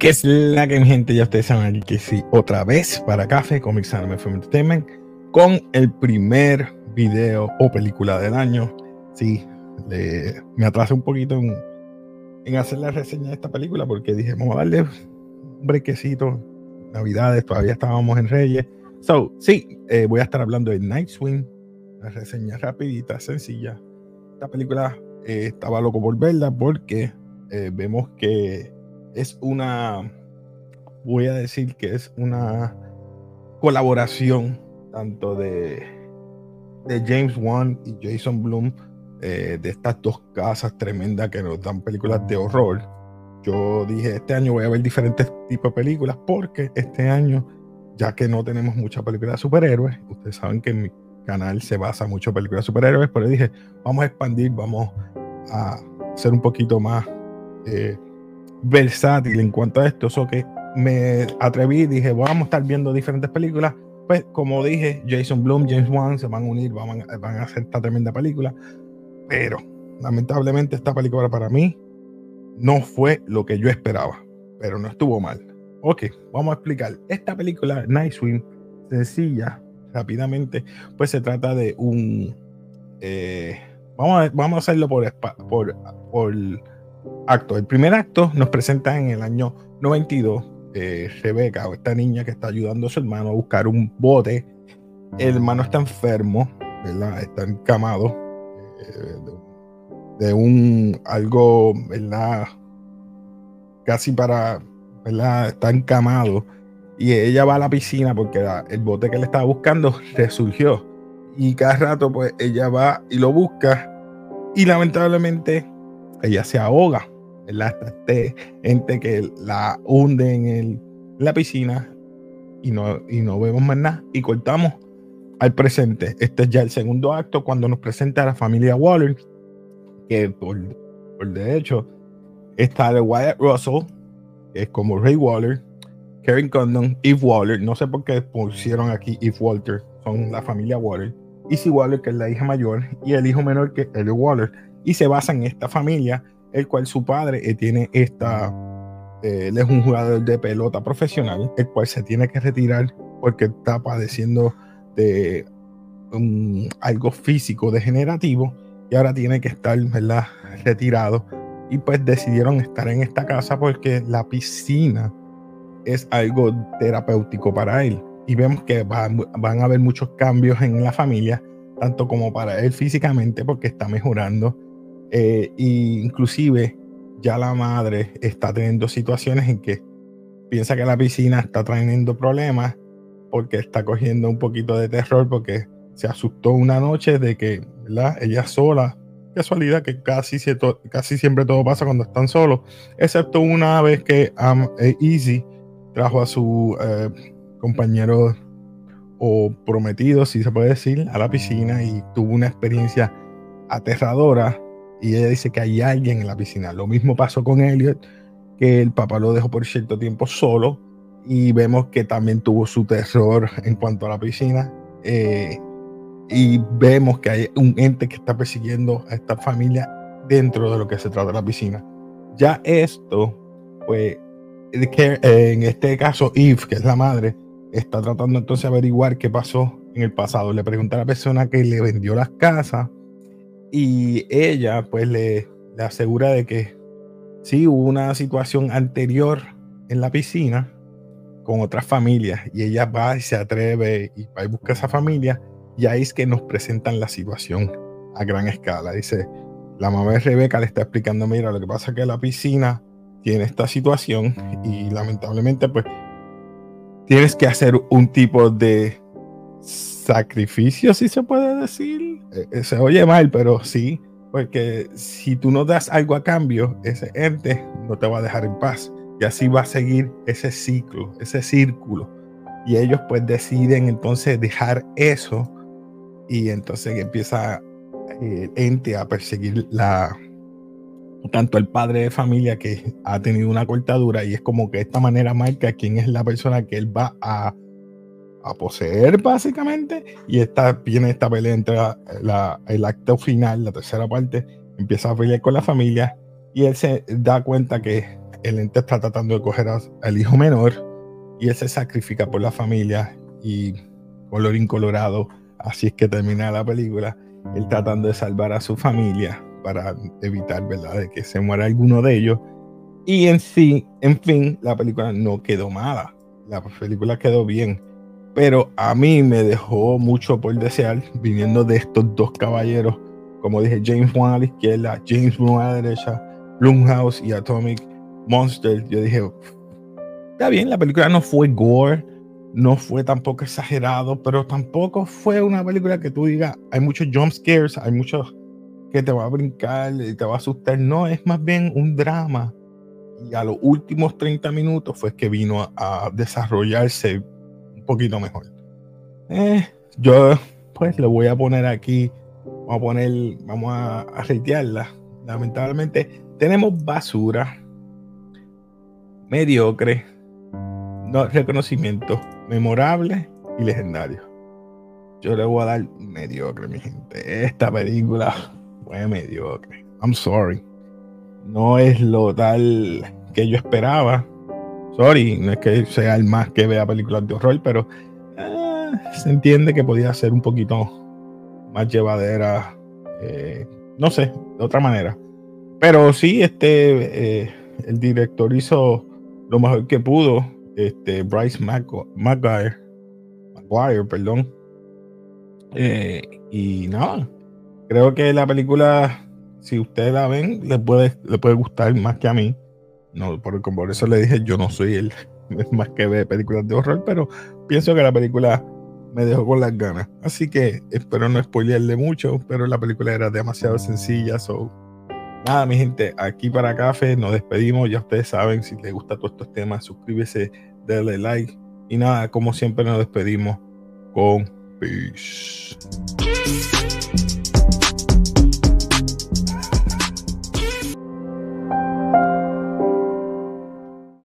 ¿Qué es la que mi gente? Ya ustedes saben aquí que sí, otra vez para Café Comics Anime Film Entertainment con el primer video o película del año. Sí, me atrasé un poquito en, hacer la reseña de esta película porque dije, vamos a darle un brequecito. Navidades, todavía estábamos en Reyes. So, sí, eh, voy a estar hablando de Night Swing, una reseña rapidita, sencilla. Esta película eh, estaba loco por verla porque eh, vemos que es una, voy a decir que es una colaboración tanto de, de James Wan y Jason Bloom, eh, de estas dos casas tremendas que nos dan películas de horror. Yo dije, este año voy a ver diferentes tipos de películas porque este año, ya que no tenemos muchas películas de superhéroes, ustedes saben que en mi canal se basa mucho en películas de superhéroes, pero dije, vamos a expandir, vamos a ser un poquito más eh, versátil en cuanto a esto. Eso que me atreví, dije, vamos a estar viendo diferentes películas. Pues, como dije, Jason Bloom, James Wan se van a unir, van van a hacer esta tremenda película. Pero, lamentablemente, esta película para mí no fue lo que yo esperaba. Pero no estuvo mal. Ok, vamos a explicar. Esta película, Night Swim, sencilla, rápidamente, pues se trata de un. Eh, vamos, a, vamos a hacerlo por, por, por acto. El primer acto nos presenta en el año 92 eh, Rebeca, o esta niña que está ayudando a su hermano a buscar un bote. El hermano está enfermo, ¿verdad? Está encamado de, un algo, ¿verdad? Casi para, ¿verdad? Está encamado. Y ella va a la piscina porque el bote que le estaba buscando resurgió. Y cada rato, pues ella va y lo busca. Y lamentablemente, ella se ahoga este ente que la hunde en, la piscina y no, y no vemos más nada y cortamos al presente. Este es ya el segundo acto cuando nos presenta a la familia Waller, que por, de hecho está de Wyatt Russell, que es como Ray Waller, Karen Condon, Eve Waller, no sé por qué pusieron aquí Eve Walter, son la familia Waller, Izzy Waller, que es la hija mayor, y el hijo menor, que es Waller, y se basa en esta familia el cual su padre eh, tiene esta, eh, él es un jugador de pelota profesional, el cual se tiene que retirar porque está padeciendo de algo físico degenerativo y ahora tiene que estar ¿verdad? retirado. Y pues decidieron estar en esta casa porque la piscina es algo terapéutico para él. Y vemos que van a haber muchos cambios en la familia, tanto como para él físicamente, porque está mejorando eh, inclusive ya la madre está teniendo situaciones en que piensa que la piscina está trayendo problemas porque está cogiendo un poquito de terror porque se asustó una noche de que ella sola, casualidad que casi, siempre todo pasa cuando están solos, excepto una vez que eh, Easy trajo a su eh, compañero o prometido, si se puede decir, a la piscina y tuvo una experiencia aterradora y ella dice que hay alguien en la piscina. Lo mismo pasó con Elliot, que el papá lo dejó por cierto tiempo solo y vemos que también tuvo su terror en cuanto a la piscina. Eh, y vemos que hay un ente que está persiguiendo a esta familia dentro de lo que se trata de la piscina. Ya esto, pues, en este caso, Eve, que es la madre, está tratando entonces de averiguar qué pasó en el pasado. Le pregunta a la persona que le vendió las casas y ella pues le, asegura de que sí hubo una situación anterior en la piscina con otras familias y ella va y se atreve y va y busca a esa familia y ahí es que nos presentan la situación a gran escala. Dice, la mamá de Rebeca le está explicando, mira, lo que pasa es que la piscina tiene esta situación y lamentablemente pues tienes que hacer un tipo de sacrificio, si se puede decir. Eh, eh, se oye mal, pero sí, porque si tú no das algo a cambio, ese ente no te va a dejar en paz. Y así va a seguir ese ciclo, ese círculo. Y ellos pues deciden entonces dejar eso y entonces empieza el ente a perseguir la, tanto el padre de familia que ha tenido una cortadura y es como que de esta manera marca quién es la persona que él va a, a poseer básicamente y esta, viene esta pelea entre el acto final, la tercera parte, empieza a pelear con la familia y él se da cuenta que el ente está tratando de coger al hijo menor y él se sacrifica por la familia y color incolorado, así es que termina la película, él tratando de salvar a su familia para evitar, ¿verdad?, de que se muera alguno de ellos. Y en sí, en fin, la película no quedó mala. La película quedó bien. Pero a mí me dejó mucho por desear, viniendo de estos dos caballeros, como dije, James Wan a la izquierda, James Wan a la derecha, Blumhouse y Atomic Monster. Yo dije, está bien, la película no fue gore, no fue tampoco exagerado, pero tampoco fue una película que tú digas, hay muchos jump scares, hay muchos que te va a brincar y te va a asustar. No, es más bien un drama. Y a los últimos 30 minutos fue que vino a, desarrollarse un poquito mejor. Eh, yo, pues, le voy a poner aquí, vamos a poner, vamos a, a reitearla. Lamentablemente, tenemos basura, mediocre, no, reconocimiento, memorable y legendario. Yo le voy a dar mediocre, mi gente. Esta película fue mediocre. I'm sorry. No es lo tal que yo esperaba. Sorry, no es que sea el más que vea películas de horror, pero eh, se entiende que podía ser un poquito más llevadera. Eh, no sé, de otra manera. Pero sí, este, eh, el director hizo lo mejor que pudo. Este, Bryce Maguire, Maguire, perdón. y nada, creo que la película, si ustedes la ven, les puede, puede gustar más que a mí. No, por, por eso le dije, yo no soy el más que ve películas de horror, pero pienso que la película me dejó con las ganas. Así que espero no spoilearle mucho, pero la película era demasiado sencilla. So, nada, mi gente, aquí para Café nos despedimos. Ya ustedes saben, si les gustan todos estos temas, suscríbese, denle like. Y nada, como siempre nos despedimos con peace.